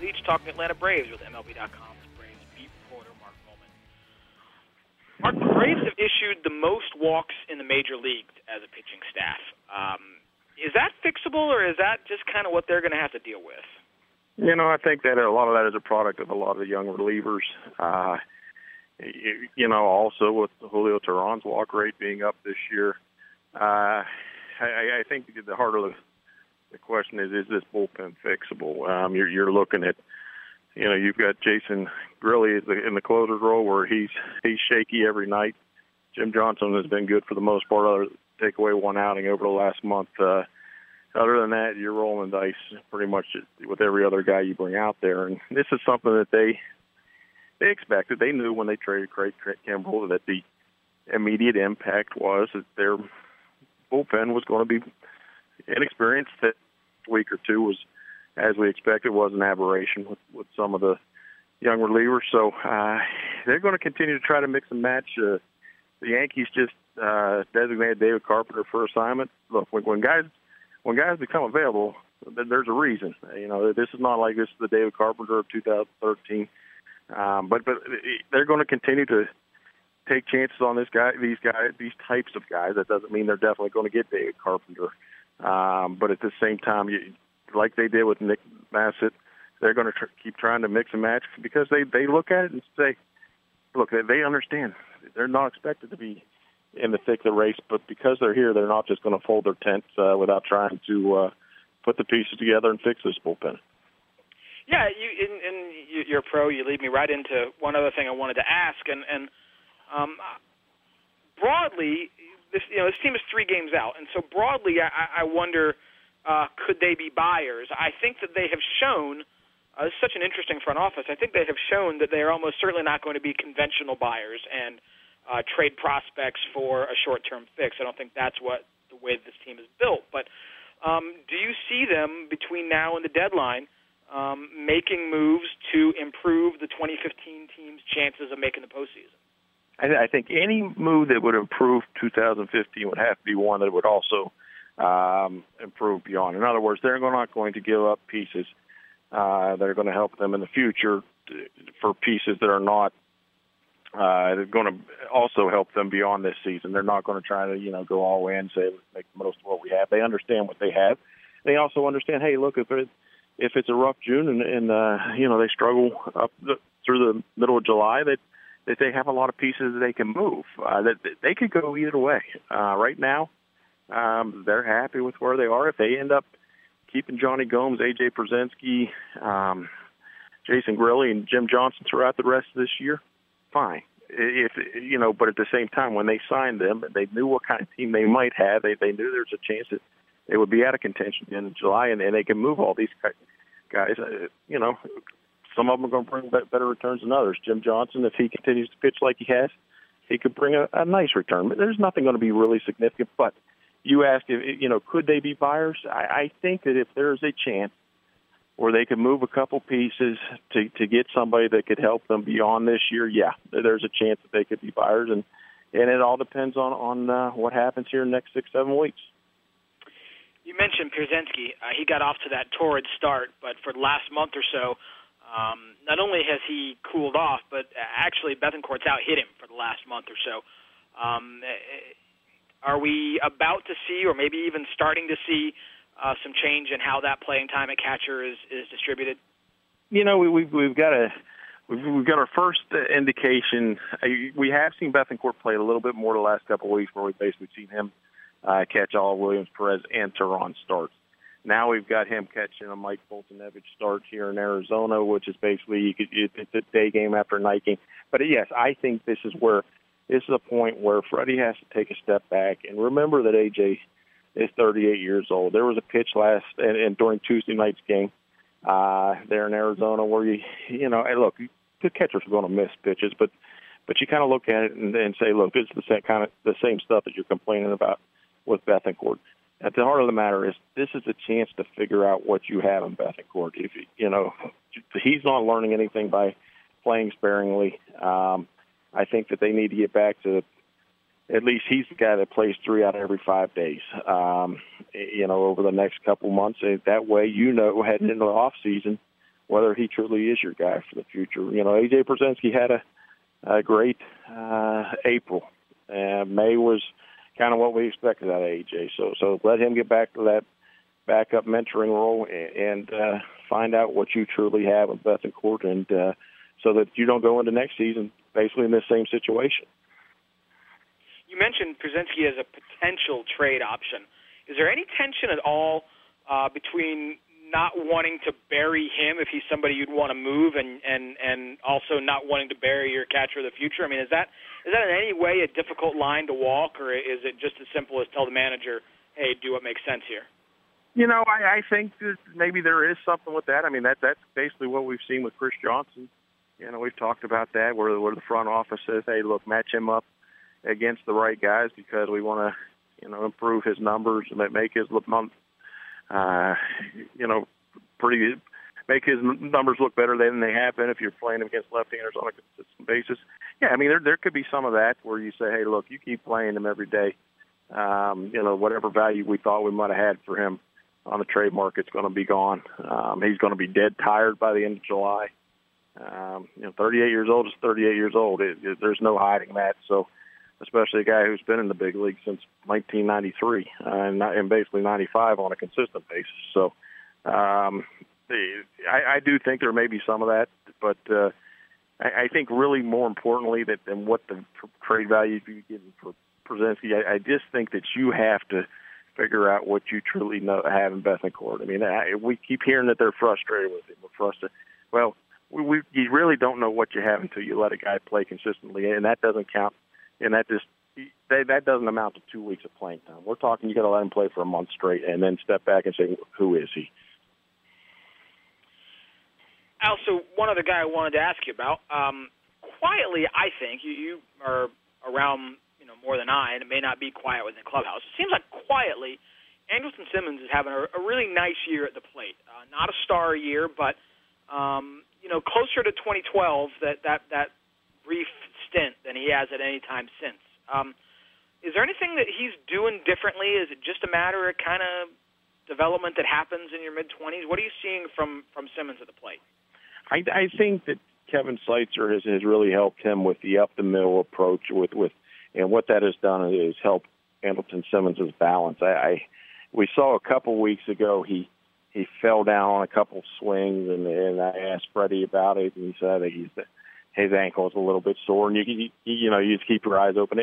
Leach talking Atlanta Braves with MLB.com's Braves beat reporter Mark Bowman. Mark, the Braves have issued the most walks in the major league as a pitching staff. Um, is that fixable, or is that just kind of what they're going to have to deal with? You know, I think that a lot of that is a product of a lot of the young relievers. Uh, you, know, also with Julio Teheran's walk rate being up this year, uh, I, I think the of the, the question is: Is this bullpen fixable? Um, you're, you're looking at, you know, you've got Jason Grilli in the closer's role where he's he's shaky every night. Jim Johnson has been good for the most part. Other take away one outing over the last month. Uh, other than that, you're rolling dice pretty much with every other guy you bring out there, and this is something that they they expected. They knew when they traded Craig Kimbrel that the immediate impact was that their bullpen was going to be inexperienced. Week or two was, as we expected, was an aberration with with some of the young relievers. So uh, they're going to continue to try to mix and match. Uh, the Yankees just uh, designated David Carpenter for assignment. Look, when, when guys when guys become available, there's a reason. You know, this is not like this is the David Carpenter of 2013. Um, but but they're going to continue to take chances on this guy, these guys, these types of guys. That doesn't mean they're definitely going to get David Carpenter. Um, but at the same time, you, like they did with Nick Masset, they're going to tr- keep trying to mix and match because they they look at it and say, look, they, they understand they're not expected to be in the thick of the race, but because they're here, they're not just going to fold their tent uh, without trying to uh, put the pieces together and fix this bullpen. Yeah, you in, in you're a pro. You lead me right into one other thing I wanted to ask, and and um, broadly, this you know this team is three games out, and so broadly, I, I wonder uh, could they be buyers? I think that they have shown. Uh, it's such an interesting front office. I think they have shown that they are almost certainly not going to be conventional buyers and uh, trade prospects for a short-term fix. I don't think that's what the way this team is built. But um, do you see them between now and the deadline um, making moves to improve the 2015 team's chances of making the postseason? I, I think any move that would improve 2015 would have to be one that would also um, improve beyond. In other words, they're not going to give up pieces uh, that are going to help them in the future for pieces that are not uh, going to also help them beyond this season. They're not going to try to, you know, go all in and say make the most of what we have. They understand what they have. They also understand, hey, look, if it, if it's a rough June and, and uh, you know they struggle up the, through the middle of July, that that they have a lot of pieces that they can move. Uh, that, they could go either way. Uh, right now, um, they're happy with where they are. If they end up keeping Jonny Gomes, AJ Pierzynski, um, Jason Grilli, and Jim Johnson throughout the rest of this year, fine. If you know, but at the same time, when they signed them, they knew what kind of team they might have. They they knew there's a chance that they would be out of contention in July, and, and they can move all these guys. Uh, you know, some of them are going to bring better returns than others. Jim Johnson, if he continues to pitch like he has, he could bring a, a nice return. But there's nothing going to be really significant. But you ask if you know, could they be buyers? I, I think that if there's a chance where they could move a couple pieces to to get somebody that could help them beyond this year, yeah, there's a chance that they could be buyers, and and it all depends on on uh, what happens here in the next six seven weeks. You mentioned Pierzynski. Uh, he got off to that torrid start, but for the last month or so, um, not only has he cooled off, but actually Bethancourt's out hit him for the last month or so. Um, are we about to see, or maybe even starting to see, uh, some change in how that playing time at catcher is is distributed? You know, we, we've we've got a we've, we've got our first indication. We have seen Bethancourt play a little bit more the last couple of weeks, where we've basically seen him uh, catch all Williams, Perez, and Teheran starts. Now we've got him catching a Mike Foltynewicz start here in Arizona, which is basically you could, it's a day game after night game. But yes, I think this is where this is a point where Fredi has to take a step back and remember that AJ is 38 years old. There was a pitch last and, and during Tuesday night's game uh, there in Arizona, where you you know, hey, look, the catchers are going to miss pitches, but but you kind of look at it and, and say, look, it's the same kind of the same stuff that you're complaining about with Bethancourt. At the heart of the matter is this is a chance to figure out what you have in Bethancourt. If you know he's not learning anything by playing sparingly. Um, I think that they need to get back to at least he's the guy that plays three out of every five days. Um, you know, over the next couple months, that way you know heading into the off season whether he truly is your guy for the future. You know, AJ Pierzynski had a, a great uh, April, and May was kind of what we expected out of AJ. So, so let him get back to that backup mentoring role and, and uh, find out what you truly have with Bethancourt, and uh, so that you don't go into next season basically in the same situation. You mentioned Pierzynski as a potential trade option. Is there any tension at all uh, between not wanting to bury him if he's somebody you'd want to move, and and and also not wanting to bury your catcher of the future. I mean, is that is that in any way a difficult line to walk, or is it just as simple as tell the manager, "Hey, do what makes sense here"? You know, I, I think that maybe there is something with that. I mean, that that's basically what we've seen with Chris Johnson. You know, we've talked about that where where the front office says, "Hey, look, match him up against the right guys because we want to, you know, improve his numbers and make his month uh, you know, pretty make his numbers look better than they have been if you're playing him against left-handers on a consistent basis. Yeah, I mean there there could be some of that where you say, hey, look, you keep playing him every day. Um, you know, whatever value we thought we might have had for him on the trade market's going to be gone. Um, he's going to be dead tired by the end of July. Um, you know, 38 years old is 38 years old. It, it, there's no hiding that. So especially a guy who's been in the big league since 1993 uh, and, and basically 95 on a consistent basis. So um, I, I do think there may be some of that, but uh, I, I think really more importantly that than what the trade value you get for Pierzynski, I, I just think that you have to figure out what you truly know have in Bethancourt. I mean, I, we keep hearing that they're frustrated with him. Frustrated. Well, we, we you really don't know what you have until you let a guy play consistently, and that doesn't count and that just that, that doesn't amount to two weeks of playing time. We're talking you got to let him play for a month straight, and then step back and say, who is he? Also, one other guy I wanted to ask you about. Um, quietly, I think you, you are around you know more than I, and it may not be quiet within the clubhouse. It seems like quietly, Andrelton Simmons is having a, a really nice year at the plate. Uh, not a star year, but um, you know closer to 2012. That that that brief stint than he has at any time since. Um, is there anything that he's doing differently? Is it just a matter of kind of development that happens in your mid twenties? What are you seeing from from Simmons at the plate? I, I think that Kevin Seitzer has, has really helped him with the up the middle approach with with and what that has done is help Andrelton Simmons' balance. I, I we saw a couple weeks ago he he fell down on a couple swings and and I asked Fredi about it and he said that he's his ankle is a little bit sore, and you you, you know you just keep your eyes open,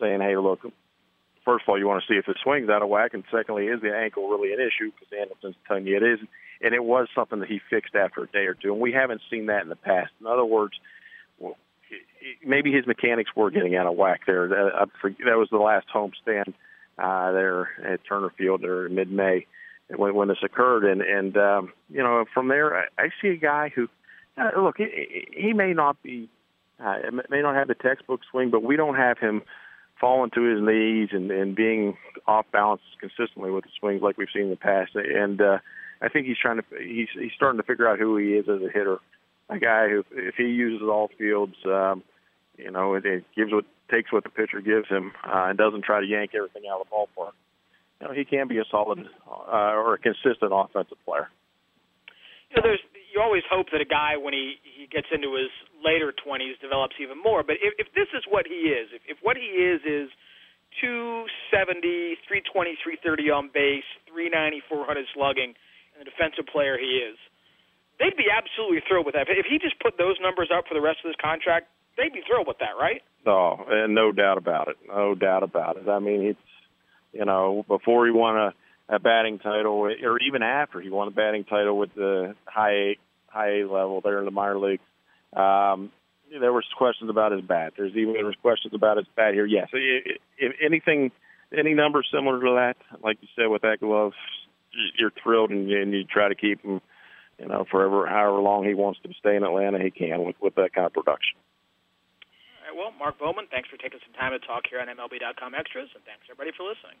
saying, hey, look. First of all, you want to see if it swings out of whack, and secondly, is the ankle really an issue? Because Andrelton's telling you it is, and it was something that he fixed after a day or two, and we haven't seen that in the past. In other words, well, maybe his mechanics were getting out of whack there. That, was the last homestand uh, there at Turner Field there in mid-May when, when this occurred, and and um, you know from there I see a guy who uh, look, he, he may not be, uh, may not have the textbook swing, but we don't have him falling to his knees and, and being off balance consistently with the swings like we've seen in the past. And uh, I think he's trying to, he's he's starting to figure out who he is as a hitter. A guy who, if he uses all fields, um, you know, it, it gives what takes what the pitcher gives him, uh, and doesn't try to yank everything out of the ballpark. You know, he can be a solid uh, or a consistent offensive player. You know, there's you always hope that a guy when he he gets into his later 20s develops even more. But if, if this is what he is, if, if what he is is 270, 320, 330 on base, 390, 400 slugging, and the defensive player he is, they'd be absolutely thrilled with that. If he just put those numbers up for the rest of his contract, they'd be thrilled with that, right? Oh, and no doubt about it. No doubt about it. I mean, it's you know before he won a a batting title, or even after he won a batting title with the high A, high A level there in the minor leagues. Um, there was questions about his bat. There's even there was questions about his bat here. Yes, if anything, any number similar to that, like you said with that glove, you're thrilled and, and you try to keep him you know, forever, however long he wants to stay in Atlanta, he can with with that kind of production. All right, well, Mark Bowman, thanks for taking some time to talk here on MLB.com Extras, and thanks everybody for listening.